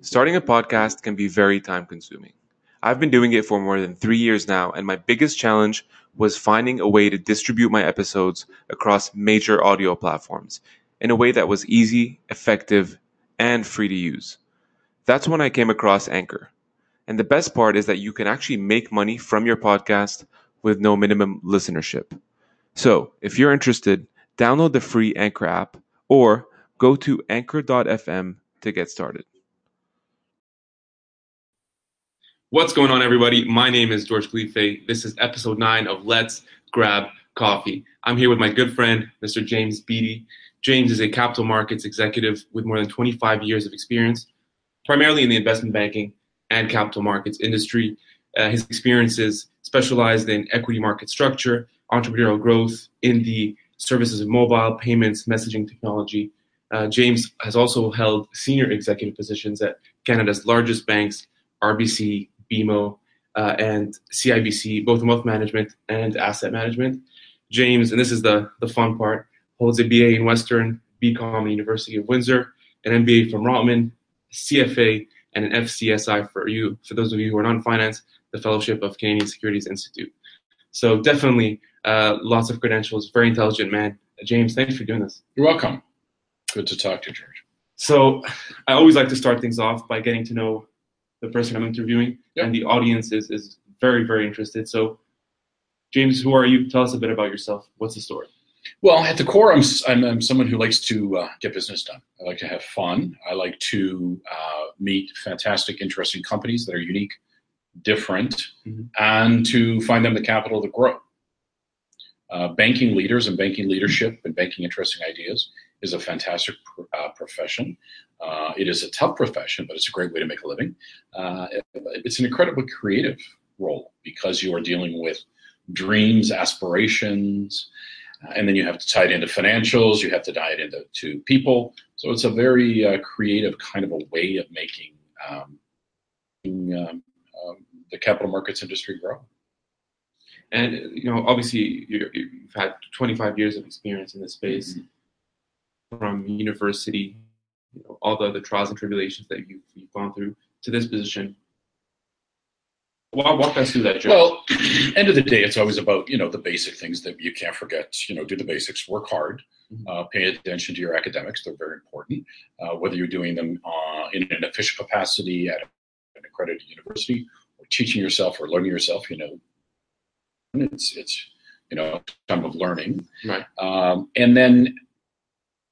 Starting a podcast can be very time consuming. I've been doing it for more than three years now, and my biggest challenge was finding a way to distribute my episodes across major audio platforms in a way that was easy, effective, and free to use. That's when I came across Anchor. And the best part is that you can actually make money from your podcast with no minimum listenership. So if you're interested, download the free Anchor app or go to anchor.fm to get started. What's going on, everybody? My name is George Khalife. This is episode nine of Let's Grab Coffee. I'm here with my good friend, Mr. James Beattie. James is a capital markets executive with more than 25 years of experience, primarily in the investment banking and capital markets industry. Uh, his experiences specialized in equity market structure, entrepreneurial growth in the services of mobile payments, messaging technology. Uh, James has also held senior executive positions at Canada's largest banks, RBC, BMO, uh, and CIBC, both in wealth management and asset management. James, and this is the, the fun part, holds a BA in Western, BCom University of Windsor, an MBA from Rotman, CFA, and an FCSI for you, for those of you who are not in finance, the Fellowship of Canadian Securities Institute. So definitely uh, lots of credentials, very intelligent man. James, thanks for doing this. You're welcome. Good to talk to you, George. So I always like to start things off by getting to know the person I'm interviewing, yep. and the audience is, is very, very interested. So, James, who are you? Tell us a bit about yourself. What's the story? Well, at the core, I'm, I'm, I'm someone who likes to uh, get business done. I like to have fun. I like to uh, meet fantastic, interesting companies that are unique, different, mm-hmm. and to find them the capital to grow. Uh, banking leaders and banking leadership and banking interesting ideas is a fantastic uh, profession. Uh, it is a tough profession, but it's a great way to make a living. Uh, it, it's an incredibly creative role because you are dealing with dreams, aspirations, and then you have to tie it into financials. You have to tie it into to people. So it's a very uh, creative kind of a way of making um, um, um, the capital markets industry grow. And you know, obviously, you have had 25 years of experience in this space. Mm-hmm from university, you know, all the, the trials and tribulations that you've, you've gone through to this position. Walk, walk us through that journey. Well, end of the day, it's always about you know the basic things that you can't forget. You know, do the basics, work hard, mm-hmm. uh, pay attention to your academics; they're very important. Uh, whether you're doing them uh, in an official capacity at an accredited university, or teaching yourself, or learning yourself, you know, it's it's you know time of learning. Right. Um, and then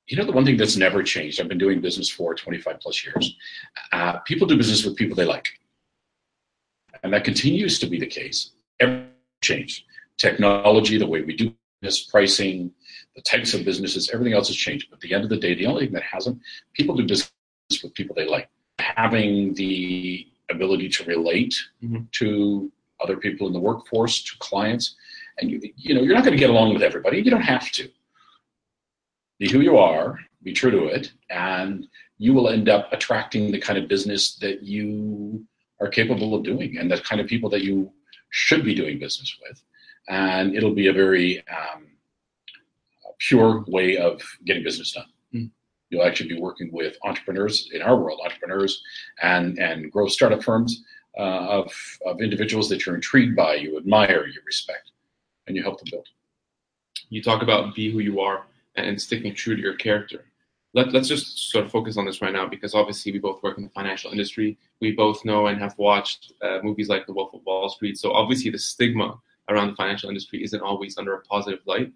you know the one thing that's never changed i've been doing business for 25 plus years uh, people do business with people they like. And that continues to be the case every change technology the way we do business pricing the types of businesses everything else has changed. But at the end of the day the only thing that hasn't people do business with people they like. Having the ability to relate mm-hmm. to other people in the workforce to clients and you, you know you're not going to get along with everybody. You don't have to be who you are, be true to it, and you will end up attracting the kind of business that you are capable of doing and the kind of people that you should be doing business with. And it'll be a very um, pure way of getting business done. Mm. You'll actually be working with entrepreneurs in our world, entrepreneurs and, and growth startup firms uh, of, of individuals that you're intrigued by, you admire, you respect, and you help them build. You talk about be who you are and sticking true to your character. Let, let's just sort of focus on this right now because obviously we both work in the financial industry. We both know and have watched uh, movies like The Wolf of Wall Street. So obviously the stigma around the financial industry isn't always under a positive light.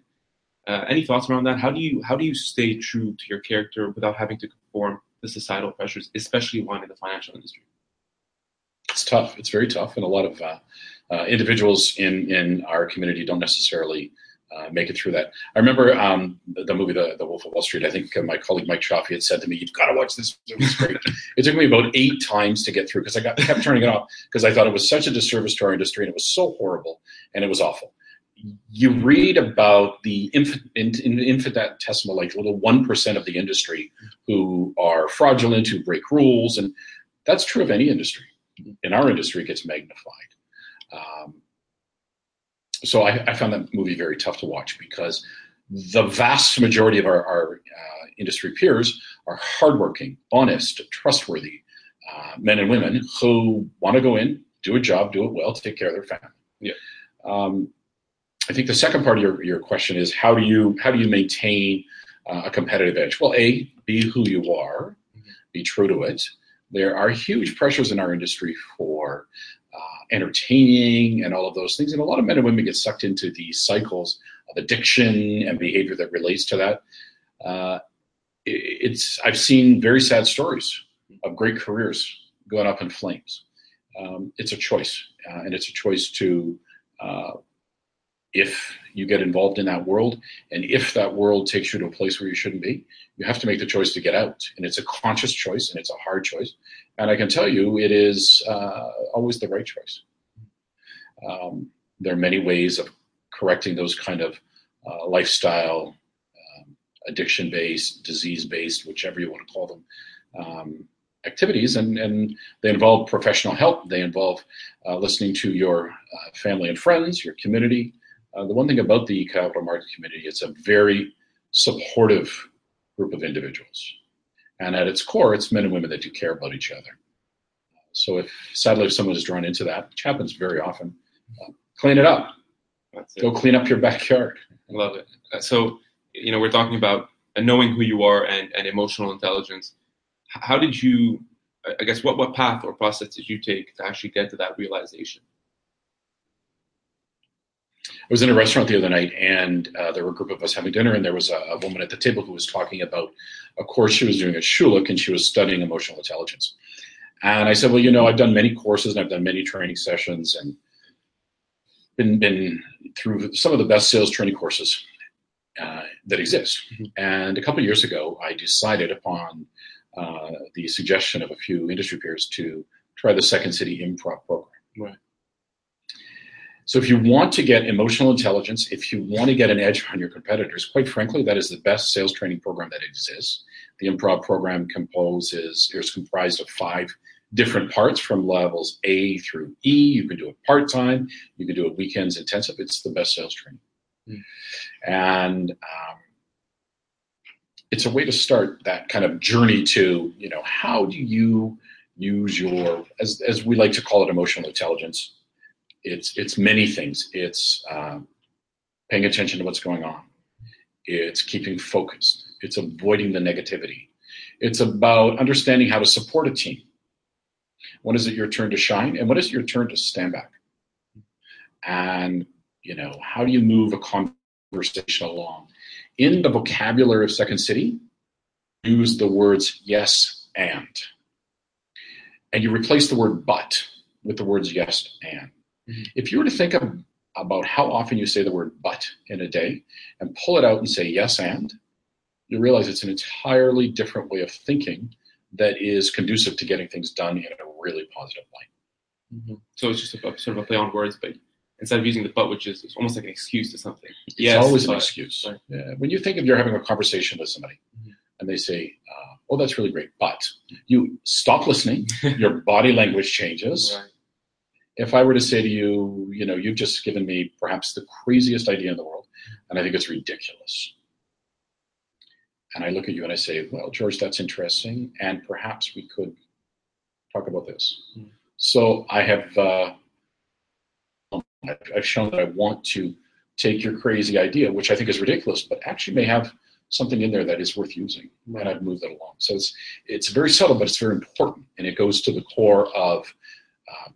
Uh, any thoughts around that? How do you how do you stay true to your character without having to conform to societal pressures, especially one in the financial industry? It's tough. It's very tough, and a lot of uh, uh, individuals in in our community don't necessarily uh, make it through that. I remember um, the, the, movie the, the Wolf of Wall Street. I think uh, my colleague Mike Chaffee had said to me, "You've got to watch this. It's great." it took me about eight times to get through because I got kept turning it off because I thought it was such a disservice to our industry and it was so horrible and it was awful. You read about the infinitesimal, like little one percent of the industry who are fraudulent, who break rules, and that's true of any industry. In our industry, it gets magnified. Um, so I, I, found that movie very tough to watch because the vast majority of our, our uh, industry peers are hardworking, honest, trustworthy, uh, men and women who want to go in, do a job, do it well, take care of their family. Yeah. Um, I think the second part of your, your question is how do you how do you maintain uh, a competitive edge? Well, a be who you are, be true to it. There are huge pressures in our industry for uh, entertaining and all of those things, and a lot of men and women get sucked into these cycles of addiction and behavior that relates to that. Uh, it's I've seen very sad stories of great careers going up in flames. Um, it's a choice, uh, and it's a choice to uh, if you get involved in that world, and if that world takes you to a place where you shouldn't be, you have to make the choice to get out. And it's a conscious choice, and it's a hard choice. And I can tell you, it is uh, always the right choice. Um, there are many ways of correcting those kind of uh, lifestyle addiction based, disease based, whichever you want to call them, um, activities. And, and they involve professional help, they involve uh, listening to your uh, family and friends, your community. Uh, the one thing about the capital market community, it's a very supportive group of individuals. And at its core, it's men and women that do care about each other. So if sadly if someone is drawn into that, which happens very often, uh, clean it up. Go clean up your backyard. I love it. Uh, so you know, we're talking about knowing who you are and, and emotional intelligence. How did you, I guess, what, what path or process did you take to actually get to that realization? I was in a restaurant the other night, and uh, there were a group of us having dinner, and there was a, a, woman at the table who was talking about a course she was doing at Schulich, and she was studying emotional intelligence. And I said, well, you know, I've done many courses, and I've done many training sessions, and been been through some of the best sales training courses uh, that exist. Mm-hmm. And a couple years ago, I decided upon uh, the suggestion of a few industry peers to try the Second City Improv program. So if you want to get emotional intelligence, if you want to get an edge on your competitors, quite frankly, that is the best sales training program that exists. The improv program composes is comprised of five different parts from levels A through E. You can do it part time, you can do it weekends intensive. It's the best sales training. Mm. And um, it's a way to start that kind of journey to, you know, how do you use your, as, as we like to call it, emotional intelligence? It's, it's many things. It's um, paying attention to what's going on. It's keeping focused. It's avoiding the negativity. It's about understanding how to support a team. When is it your turn to shine? And when is it your turn to stand back? And you know, how do you move a conversation along? In the vocabulary of Second City, use the words yes and. And you replace the word but with the words yes and. Mm-hmm. If you were to think of, about how often you say the word but in a day and pull it out and say yes and, you realize it's an entirely different way of thinking that is conducive to getting things done in a really positive light. Mm-hmm. So it's just a, sort of a play on words, but instead of using the but, which is almost like an excuse to something. It's yes, always but, an excuse. Right. Yeah. When you think of you're having a conversation with somebody mm-hmm. and they say, uh, "Oh, that's really great," but you stop listening. your body language changes. Right. If I were to say to you, you know, you've just given me perhaps the craziest idea in the world, and I think it's ridiculous. And I look at you and I say, well, George, that's interesting, and perhaps we could talk about this. Mm-hmm. So I have uh, I've shown that I want to take your crazy idea, which I think is ridiculous, but actually may have something in there that is worth using, and I've moved it along. So it's it's very subtle, but it's very important, and it goes to the core of um,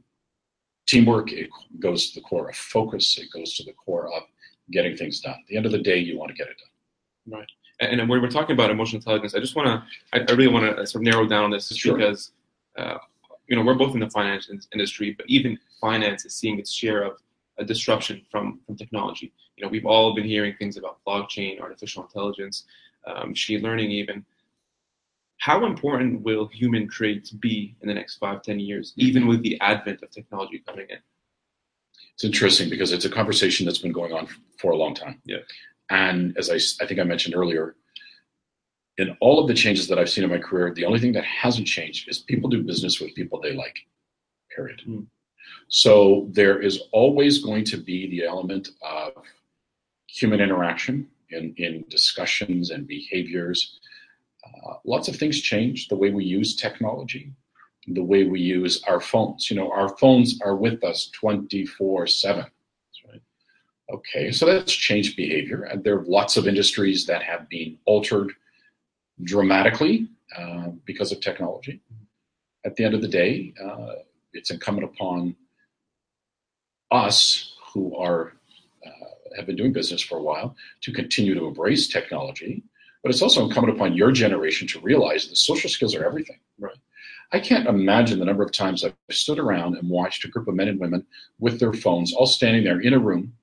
teamwork. It goes to the core of focus. It goes to the core of getting things done. At the end of the day, you want to get it done. Right. And, and when we're talking about emotional intelligence, I just want to, I, I, really want to sort of narrow down on this, just sure. because, uh, you know, we're both in the finance industry, but even finance is seeing its share of a disruption from from technology. You know, we've all been hearing things about blockchain, artificial intelligence, um, machine learning, even. How important will human traits be in the next five, ten years, even with the advent of technology coming in? It's interesting because it's a conversation that's been going on for a long time. Yeah. And as I, I think I mentioned earlier, in all of the changes that I've seen in my career, the only thing that hasn't changed is people do business with people they like. Period. Mm. So there is always going to be the element of human interaction in, in discussions and behaviors. Uh, lots of things change the way we use technology. the way we use our phones. You know, our phones are with us 24 7. Right. Okay, so that's changed behavior. And there are lots of industries that have been altered dramatically uh, because of technology. At the end of the day, uh, it's incumbent upon us who are uh, have been doing business for a while to continue to embrace technology, but it's also incumbent upon your generation to realize that social skills are everything. Right. I can't imagine the number of times I've stood around and watched a group of men and women with their phones all standing there in a room.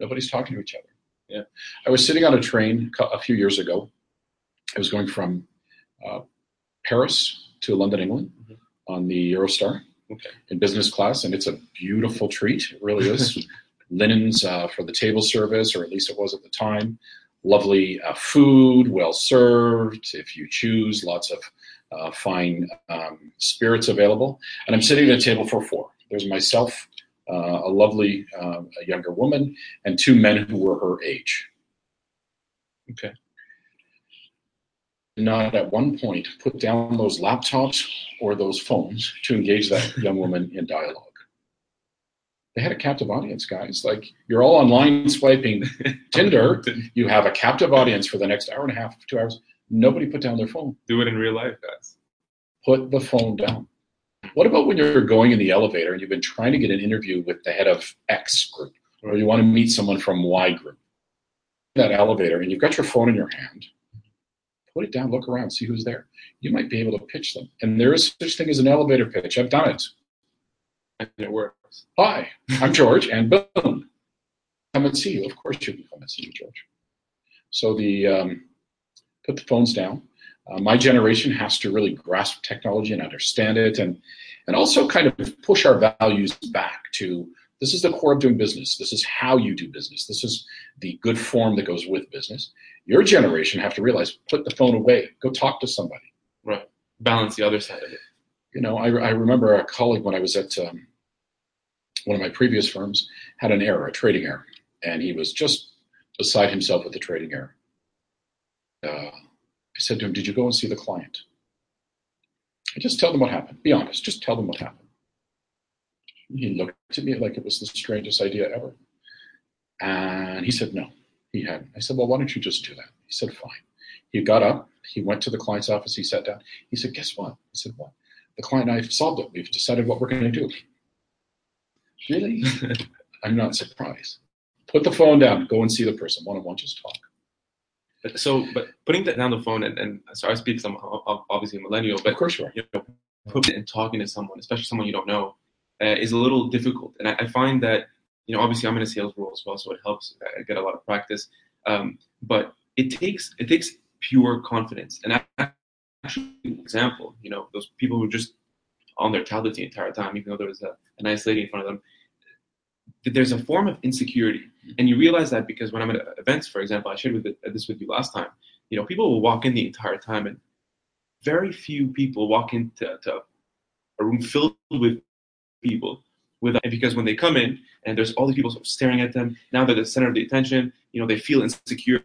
Nobody's talking to each other. Yeah. I was sitting on a train a few years ago. I was going from uh, Paris to London, England Mhm. on the Eurostar Okay. in business class, and it's a beautiful treat. It really is. Linens uh, for the table service, or at least it was at the time. Lovely uh, food, well served. If you choose, lots of uh, fine um, spirits available. And I'm sitting at a table for four. There's myself, uh, a lovely uh, a younger woman, and two men who were her age. Okay. Not at one point put down those laptops or those phones to engage that young woman in dialogue. They had a captive audience, guys. Like you're all online swiping Tinder. You have a captive audience for the next hour and a half, two hours. Nobody put down their phone. Do it in real life, guys. Put the phone down. What about when you're going in the elevator and you've been trying to get an interview with the head of X group, or you want to meet someone from Y group? That elevator, and you've got your phone in your hand. Put it down, look around, see who's there. You might be able to pitch them. And there is such thing as an elevator pitch. I've done it. And it works. Hi, I'm George, and boom, come and see you. Of course, you can come and see you, George. So the um, put the phones down. Uh, my generation has to really grasp technology and understand it, and and also kind of push our values back to this is the core of doing business. This is how you do business. This is the good form that goes with business. Your generation have to realize put the phone away. Go talk to somebody. Right. Balance the other side of it. You know, I, I remember a colleague when I was at um, one of my previous firms had an error, a trading error, and he was just beside himself with the trading error. Uh, I said to him, "Did you go and see the client?" I just tell them what happened. Be honest. Just tell them what happened. He looked at me like it was the strangest idea ever, and he said, "No, he hadn't." I said, "Well, why don't you just do that?" He said, "Fine." He got up. He went to the client's office. He sat down. He said, "Guess what?" I said, "What?" The client and I have solved it. We've decided what we're going to do. Really? I'm not surprised. Put the phone down. Go and see the person. One on one. Just talk. But- So, but putting that down the phone, and, and so I speak someone, ob- obviously a millennial, but of course you are. you know, putting and talking to someone, especially someone you don't know, uh, is a little difficult. And I, I find that, you know, obviously I'm in a sales role as well, so it helps. I get a lot of practice. Um, but it takes it takes pure confidence. And I- actually, example, you know, those people who just on their tablets the entire time, even though there was a, a nice lady in front of them. There's a form of insecurity, and you realize that because when I'm at events, for example, I shared with the, this with you last time. You know, people will walk in the entire time, and very few people walk into to a room filled with people with because when they come in and there's all these people sort of staring at them now they're the center of the attention you know they feel insecure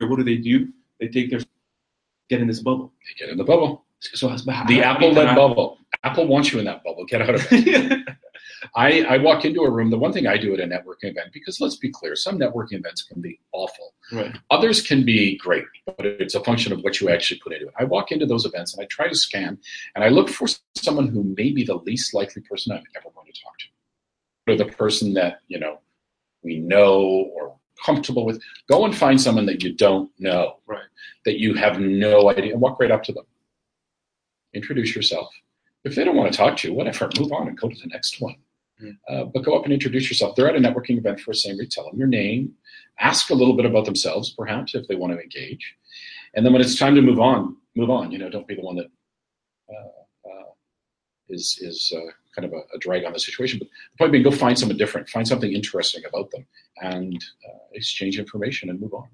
what do they do they take their get in this bubble They Get in the bubble. so The apple led bubble. Apple wants you in that bubble. Get out of it. I, I walk into a room. The one thing I do at a networking event, because let's be clear, some networking events can be awful. right Others can be great, but it's a function of what you actually put into it. I walk into those events and I try to scan and I look for someone who may be the least likely person I'm ever going to talk to. Or the person that, you know, we know or comfortable with. Go and find someone that you don't know. Right. That you have no idea and walk right up to them. Introduce yourself. If they don't want to talk to you, whatever, move on and go to the next one. Mm. Uh, but go up and introduce yourself. They're at a networking event for a same read. Tell them your name. Ask a little bit about themselves, perhaps, if they want to engage. And then when it's time to move on, move on. You know, don't be the one that uh, uh, is is uh, kind of a, a drag on the situation. But the point being, go find someone different. Find something interesting about them, and uh, exchange information and move on.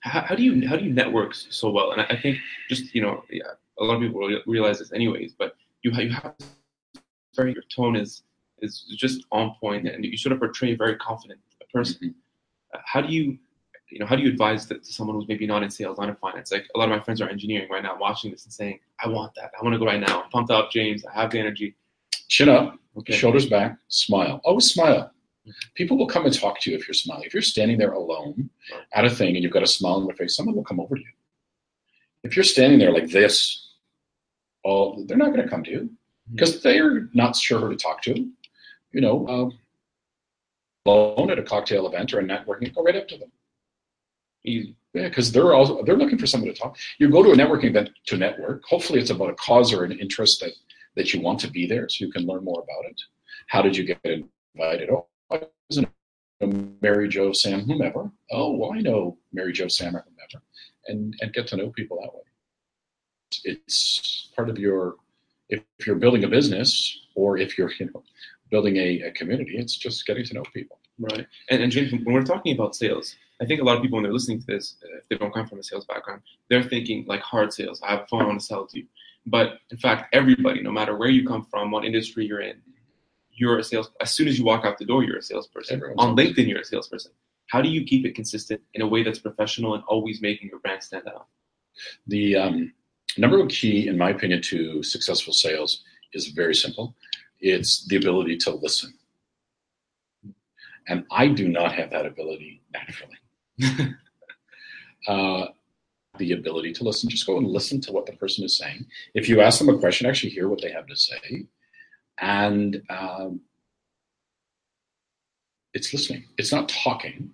how, how do you how do you network so well and I, I think just you know yeah, a lot of people rea- realize this anyways but you ha- you have very your tone is is just on point and you sort of portray a very confident person Uh, how do you you know, how do you advise that to someone who's maybe not in sales, not in finance? Like a lot of my friends are engineering right now, watching this and saying, "I want that. I want to go right now. I'm pumped up, James. I have the energy." Chin up, Okay. shoulders back, smile. Always smile. People will come and talk to you if you're smiling. If you're standing there alone at a thing and you've got a smile on your face, someone will come over to you. If you're standing there like this, oh, they're not going to come to you because they're not sure who to talk to. You know, um, alone at a cocktail event or a networking, go right up to them. Easy. Yeah, because they're all they're looking for someone to talk. You go to a networking event to network. Hopefully, it's about a cause or an interest that that you want to be there, so you can learn more about it. How did you get invited? Oh, I was in Mary Jo, Sam, whomever. Oh, well, I know Mary Jo, Sam, or whomever, and and get to know people that way. It's part of your if, you're building a business or if you're you know building a, a community, it's just getting to know people. Right. And, and when we're talking about sales, I think a lot of people when they're listening to this, uh, if they don't come from a sales background, they're thinking like hard sales. I have a phone, I want to sell to you. But in fact, everybody, no matter where you come from, what industry you're in, you're a sales. As soon as you walk out the door, you're a salesperson. Everyone's On LinkedIn, you're a salesperson. How do you keep it consistent in a way that's professional and always making your brand stand out? The um, number one key, in my opinion, to successful sales is very simple. It's the ability to listen. And I do not have that ability naturally. uh, the ability to listen. Just go and listen to what the person is saying. If you ask them a question, actually hear what they have to say. And um, it's listening, it's not talking.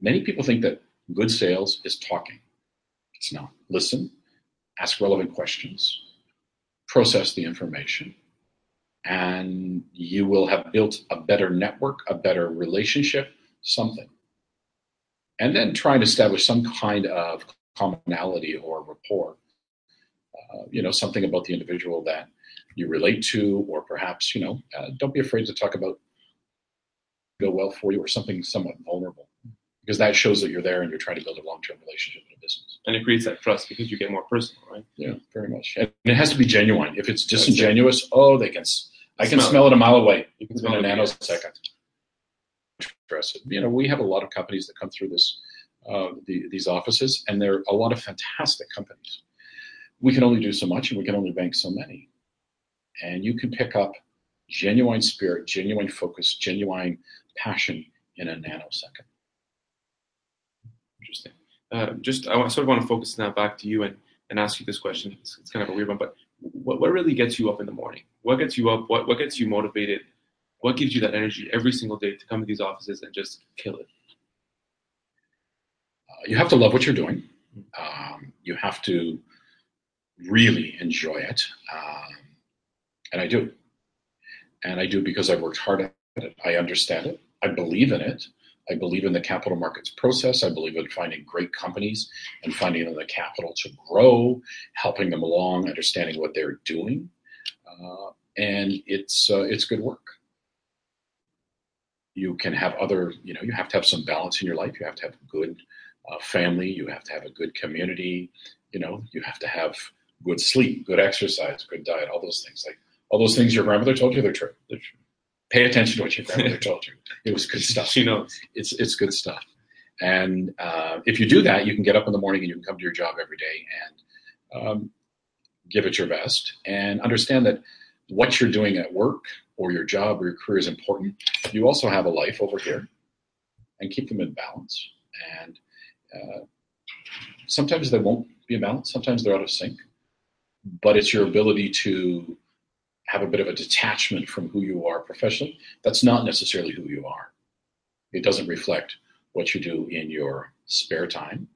Many people think that good sales is talking. It's not. Listen, ask relevant questions, process the information, and you will have built a better network, a better relationship, something. And then try and establish some kind of commonality or rapport. Uh, you know, something about the individual that you relate to, or perhaps, you know, uh, don't be afraid to talk about go well for you or something somewhat vulnerable because that shows that you're there and you're trying to build a long-term relationship in a business. And it creates that trust because you get more personal, right? Yeah, very much. And it has to be genuine. If it's it. disingenuous, oh, they can. I can Smell it. smell it a mile away You can in a nanosecond. Trust. You know, we have a lot of companies that come through this, uh, the, these offices, and they're a lot of fantastic companies. We can only do so much, and we can only bank so many. And you can pick up genuine spirit, genuine focus, genuine passion in a nanosecond. Interesting. Uh, just I sort of want to focus now back to you and, and ask you this question. It's, it's kind of a weird one, but what, what really gets you up in the morning? What gets you up? What, what gets you motivated? What gives you that energy every single day to come to these offices and just kill it? Uh, you have to love what you're doing. Um, you have to really enjoy it. Um, and I do. And I do because I've worked hard at it. I understand it. I believe in it. I believe in the capital markets process. I believe in finding great companies and finding them the capital to grow, helping them along, understanding what they're doing. Uh, and it's uh, it's good work. You can have other, you know, you have to have some balance in your life. You have to have a good uh, family. You have to have a good community. You know, you have to have good sleep, good exercise, good diet, all those things. Like all those things your grandmother told you, they're true. They're true. Pay attention to what your grandmother told you. It was good stuff. She knows. It's it's good stuff. And uh, if you do that, you can get up in the morning and you can come to your job every day and um, give it your best and understand that what you're doing at work or your job or your career is important. You also have a life over here and keep them in balance. And uh, sometimes they won't be in balance, sometimes they're out of sync, but it's your ability to have a bit of a detachment from who you are professionally. That's not necessarily who you are. It doesn't reflect what you do in your spare time.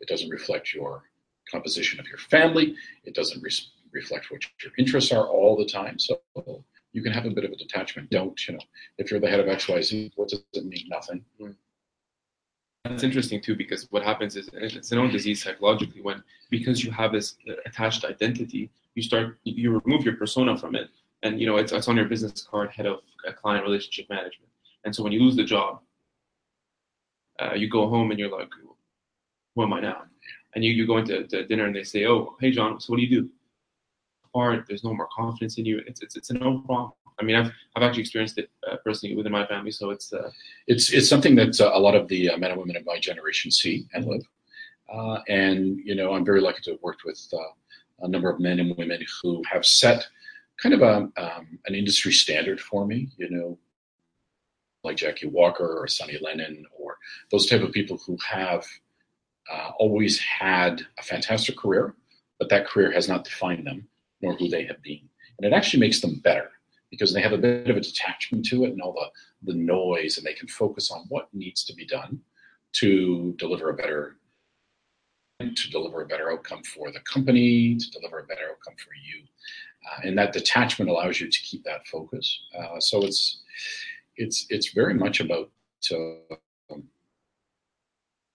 It doesn't reflect your composition of your family. It doesn't re- reflect what your interests are all the time. So you can have a bit of a detachment. Don't, you know, if you're the head of XYZ, what does it mean? Nothing. Hmm. That's interesting too because what happens is it's an own disease psychologically when because you have this attached identity, you start you remove your persona from it, and you know it's, it's on your business card, head of uh, client relationship management. And so when you lose the job, uh, you go home and you're like, who am I now? And you, you go into to dinner and they say, oh, hey John, so what do you do? Hard. There's no more confidence in you. It's it's it's a no problem. I mean, I've I've actually experienced it uh, personally within my family, so it's uh, it's it's something that uh, a lot of the uh, men and women of my generation see and live. Uh, and you know, I'm very lucky to have worked with a number of men and women who have set kind of a um, an industry standard for me. You know, like Jackie Walker or Sonny Lennon or those type of people who have uh, always had a fantastic career, but that career has not defined them nor who they have been. And it actually makes them better because they have a bit of a detachment to it and all the, the noise, and they can focus on what needs to be done to deliver a better to deliver a better outcome for the company, to deliver a better outcome for you. Uh, and that detachment allows you to keep that focus. Uh, so it's it's it's very much about uh,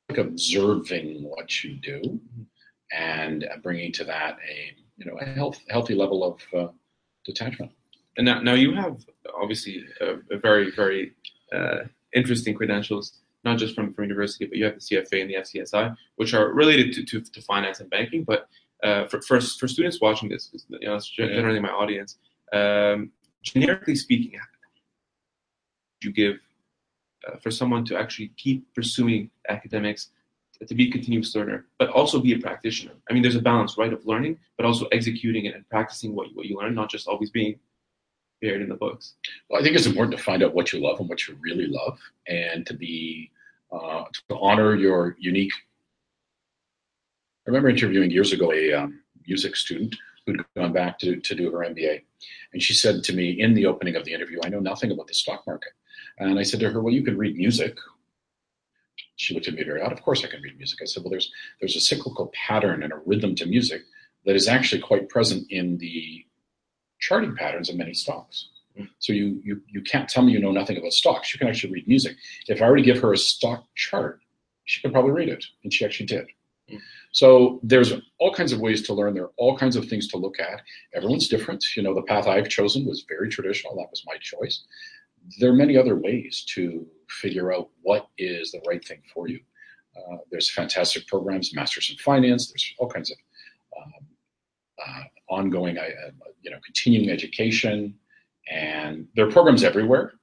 like observing what you do and bringing to that a you know a health, healthy level of uh, detachment. And now, now you have obviously a, a very very uh, interesting credentials, not just from from university, but you have the CFA and the FCSI, which are related to, to, to finance and banking. But uh, for, for for students watching this, you know, it's generally my audience. Um, generically speaking, you give uh, for someone to actually keep pursuing academics, to be a continuous learner, but also be a practitioner? I mean, there's a balance, right, of learning, but also executing it and practicing what, what you learn, not just always being buried in the books. Well, I think it's important to find out what you love and what you really love, and to be uh, to honor your unique. I remember interviewing years ago a um, music student who'd gone back to, to do her MBA. And she said to me in the opening of the interview, I know nothing about the stock market. And I said to her, Well, you can read music. She looked at me very odd. Of course I can read music. I said, Well, there's there's a cyclical pattern and a rhythm to music that is actually quite present in the charting patterns of many stocks. Mm. So you, you you can't tell me you know nothing about stocks. You can actually read music. If I were to give her a stock chart, she could probably read it, and she actually did. Mm. So there's all kinds of ways to learn. There are all kinds of things to look at. Everyone's different. You know, the path I've chosen was very traditional. That was my choice there are many other ways to figure out what is the right thing for you. Uh, there's fantastic programs, Masters in Finance. There's all kinds of um, uh, ongoing, uh, you know, continuing education, and there are programs everywhere.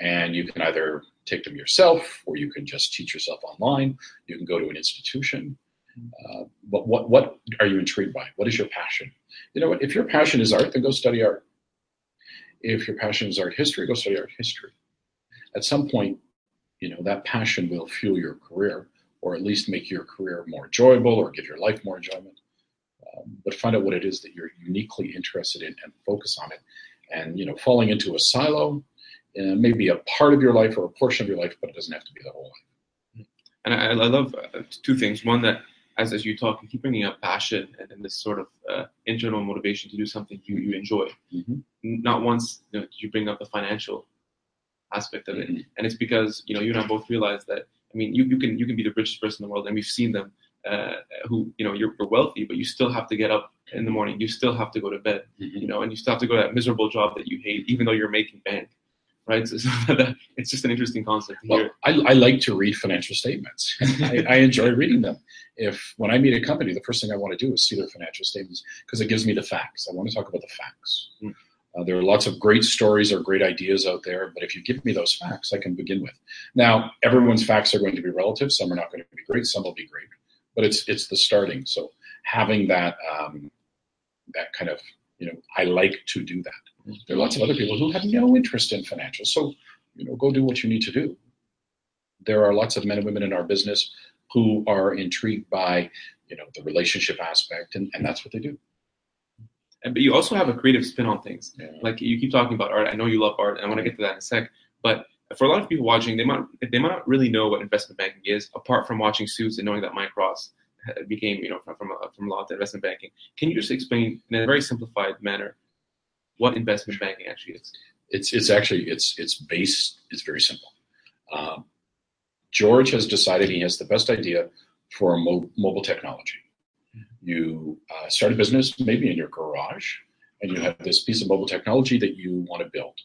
And you can either take them yourself, or you can just teach yourself online. You can go to an institution. Uh, but what what are you intrigued by? What is your passion? You know what? If your passion is art, then go study art. If your passion is art history, go study art history. At some point, you know, that passion will fuel your career or at least make your career more enjoyable or give your life more enjoyment. Um, but find out what it is that you're uniquely interested in and focus on it. And, you know, falling into a silo uh, may be a part of your life or a portion of your life, but it doesn't have to be the whole life. And I, I love uh, two things. One, that as, as you talk, you keep bringing up passion and, and this sort of uh, internal motivation to do something you, you enjoy. Mm-hmm. Not once you, know, you bring up the financial aspect of mm-hmm. it, and it's because you know you and I both realize that. I mean, you, you can you can be the richest person in the world, and we've seen them uh, who you know you're, you're, wealthy, but you still have to get up in the morning. You still have to go to bed, mm-hmm. you know, and you still have to go to that miserable job that you hate, even though you're making bank right? So, that, it's just an interesting concept. Well, I, I, like to read financial statements. I, I, enjoy reading them. If when I meet a company, the first thing I want to do is see their financial statements because it gives me the facts. I want to talk about the facts. Mm. Uh, there are lots of great stories or great ideas out there, but if you give me those facts, I can begin with. Now, everyone's facts are going to be relative. Some are not going to be great. Some will be great, but it's it's the starting. So having that um, that kind of you know, I like to do that. There are lots of other people who have no interest in financials. So, you know, go do what you need to do. There are lots of men and women in our business who are intrigued by, you know, the relationship aspect, and, and that's what they do. And, but you also have a creative spin on things. Yeah. Like you keep talking about art. I know you love art, and I want to get to that in a sec. But for a lot of people watching, they might they might not really know what investment banking is, apart from watching Suits and knowing that Mike Ross became, you know, from from, from law to investment banking. Can you just explain in a very simplified manner what investment banking actually is? It's it's actually it's it's base is very simple. Um, George has decided he has the best idea for mo- mobile technology. You uh, start a business maybe in your garage, and you have this piece of mobile technology that you want to build,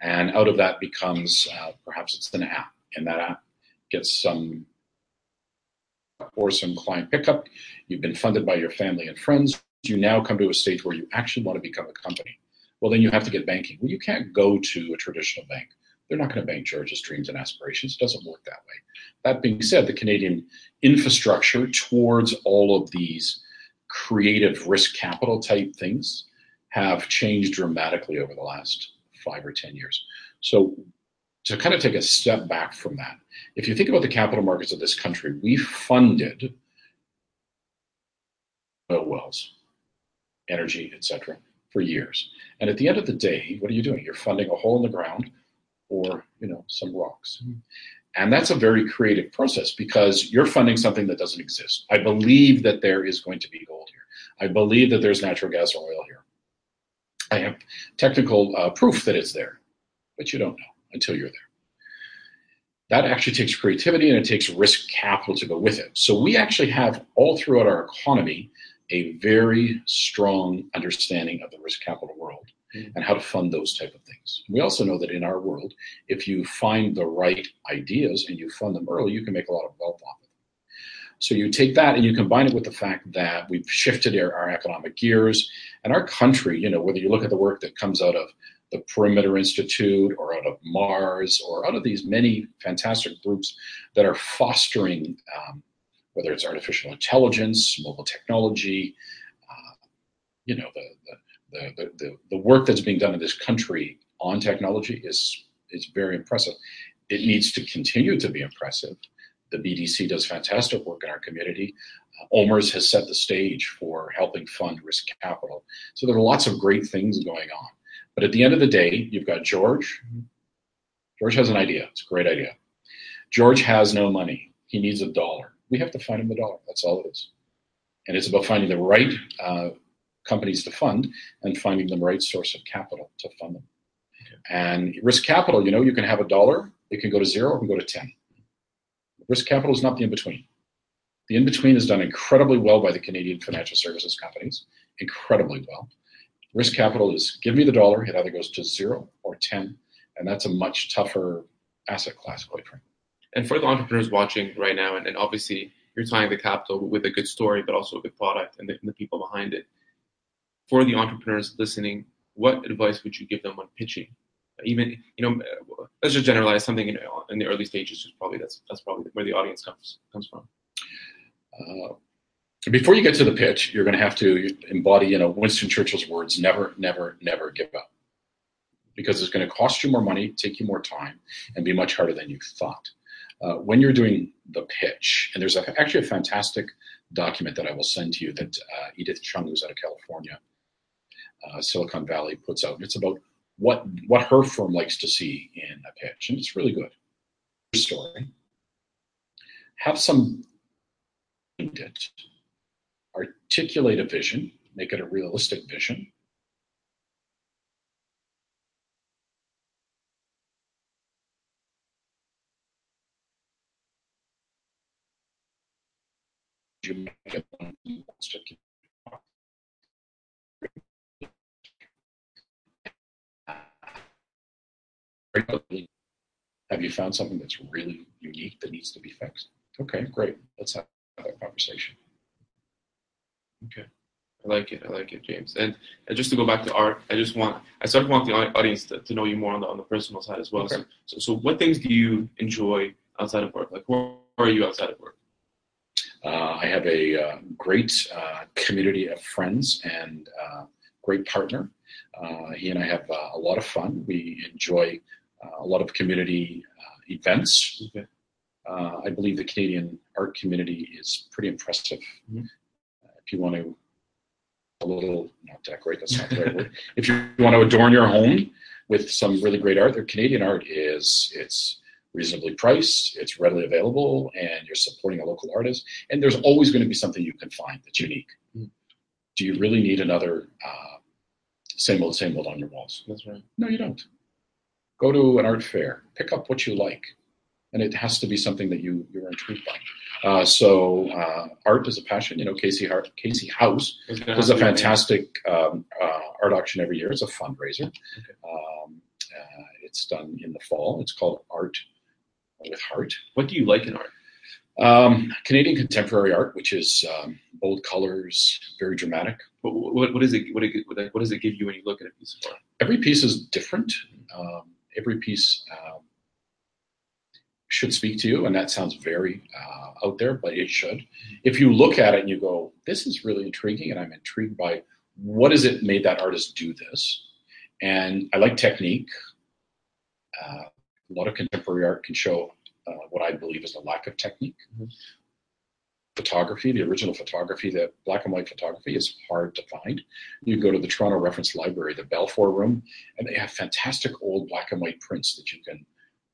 and out of that becomes uh, perhaps it's an app, and that app gets some or some client pickup. You've been funded by your family and friends. You now come to a stage where you actually want to become a company. Well, then you have to get banking. Well, you can't go to a traditional bank. They're not going to bank George's dreams and aspirations. It doesn't work that way. That being said, the Canadian infrastructure towards all of these creative risk capital type things have changed dramatically over the last five or 10 years. So, to kind of take a step back from that, if you think about the capital markets of this country, we funded oil wells, energy, etc., for years. And at the end of the day, what are you doing? You're funding a hole in the ground or you know some rocks. Mm-hmm. And that's a very creative process because you're funding something that doesn't exist. I believe that there is going to be gold here. I believe that there's natural gas or oil here. I have technical uh, proof that it's there, but you don't know until you're there. That actually takes creativity and it takes risk capital to go with it. So we actually have all throughout our economy a very strong understanding of the risk capital world mm-hmm. and how to fund those type of things. We also know that in our world, if you find the right ideas and you fund them early, you can make a lot of wealth off it. So you take that and you combine it with the fact that we've shifted our, our economic gears and our country, you know, whether you look at the work that comes out of the Perimeter Institute or out of Mars or out of these many fantastic groups that are fostering um, whether it's artificial intelligence, mobile technology, uh, you know, the, the, the, the, work that's being done in this country on technology is, is very impressive. It needs to continue to be impressive. The BDC does fantastic work in our community. Uh, OMERS has set the stage for helping fund risk capital. So there are lots of great things going on. But at the end of the day, you've got George. George has an idea. It's a great idea. George has no money. He needs a dollar we have to find him the dollar. That's all it is. And it's about finding the right uh, companies to fund and finding the right source of capital to fund them. Okay. And risk capital, you know, you can have a dollar, it can go to zero, it can go to 10. Risk capital is not the in between. The in between is done incredibly well by the Canadian financial services companies, incredibly well. Risk capital is give me the dollar, it either goes to zero or 10, and that's a much tougher asset class, quite frankly. And for the entrepreneurs watching right now, and, and obviously you're tying the capital with a good story, but also a good product and the, and the people behind it. For the entrepreneurs listening, what advice would you give them when pitching? Even you know, let's just generalize something in, in the early stages. Is probably that's that's probably where the audience comes comes from. Uh, before you get to the pitch, you're going to have to embody, you know, Winston Churchill's words: "Never, never, never give up," because it's going to cost you more money, take you more time, and be much harder than you thought uh, when you're doing the pitch, and there's a, actually a fantastic document that I will send to you that uh, Edith Chung, who's out of California, uh, Silicon Valley, puts out. It's about what what her firm likes to see in a pitch, and it's really good. Story. Have some it, articulate a vision, make it a realistic vision, you make Have you found something that's really unique that needs to be fixed? Okay, great. Let's have that conversation. Okay. I like it. I like it, James. And, and just to go back to art, I just want I sort of want the audience to, to know you more on the on the personal side as well. Okay. So, so, so what things do you enjoy outside of work? Like, where are you outside of work? Uh, I have a uh, great uh, community of friends and uh, great partner. Uh, he and I have uh, a lot of fun. We enjoy a lot of community events. Okay. I believe the Canadian art community is pretty impressive. Mm-hmm. if you want to a little not decorate that's not the right word if you want to adorn your home with some really great art the canadian art is it's reasonably priced, it's readily available, and you're supporting a local artist. And there's always going to be something you can find that's unique. Mm. Do you really need another uh, same old, same old on your walls? That's right. No, you don't. Go to an art fair, pick up what you like, and it has to be something that you you're intrigued by. Uh, so uh, art is a passion. You know, Casey Hart, Casey House does a fantastic um, uh, art auction every year. It's a fundraiser. Um, uh, it's done in the fall. It's called Art with heart. What do you like in art? Um, Canadian contemporary art, which is um, bold colors, very dramatic. What, what, what is it? What, it, what, what does it give you when you look at a piece of art? Every piece is different. Um, every piece um, should speak to you, and that sounds very uh, out there, but it should. If you look at it and you go, "This is really intriguing," and I'm intrigued by what is it made that artist do this, and I like technique. Uh, a lot of contemporary art can show uh, what I believe is a lack of technique. Mhm. Photography, the original photography, the black and white photography is hard to find. You go to the Toronto Reference Library, the Baldwin Room, and they have fantastic old black and white prints that you can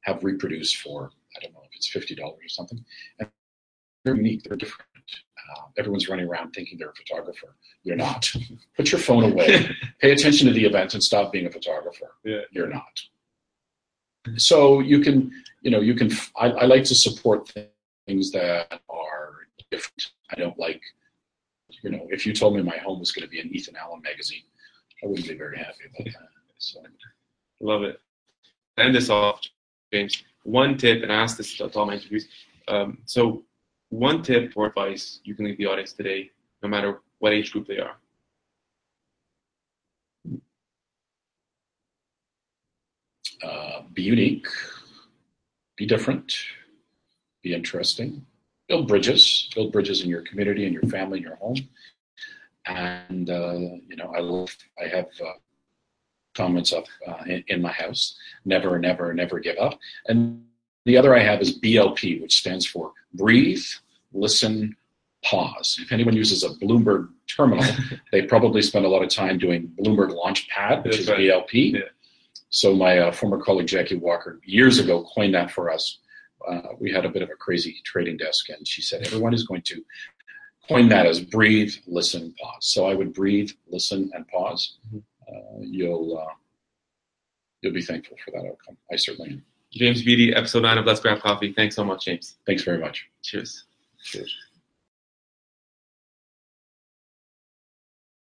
have reproduced for, I don't know if it's $50 or something. And they're unique, they're different. Uh, everyone's running around thinking they're a photographer. You're not. Put your phone away, pay attention to the event, and stop being a photographer. Yeah. You're not. So you can, you know, you can. I, I like to support things that are different. I don't like, you know, if you told me my home was going to be an Ethan Allen magazine, I wouldn't be very happy about that. So Love it. End this off, James, one tip, and I ask this to all my interviews. Um, so, one tip or advice you can leave the audience today, no matter what age group they are. uh, be unique, be different, be interesting, build bridges, build bridges in your community, in your family, in your home. And uh, you know, I love. I have uh, comments up uh, in, in my house: never, never, never give up. And the other I have is BLP, which stands for breathe, listen, pause. If anyone uses a Bloomberg terminal, they probably spend a lot of time doing Bloomberg Launchpad, which That's is right. BLP. Yeah. So my uh, former colleague Jackie Walker years ago coined that for us. Uh, we had a bit of a crazy trading desk, and she said everyone is going to coin that as breathe, listen, pause. So I would breathe, listen, and pause. Mhm. Uh, you'll uh, you'll be thankful for that outcome. I certainly am. James Beattie, episode nine of Let's Grab Coffee. Thanks so much, James. Thanks very much. Cheers. Cheers.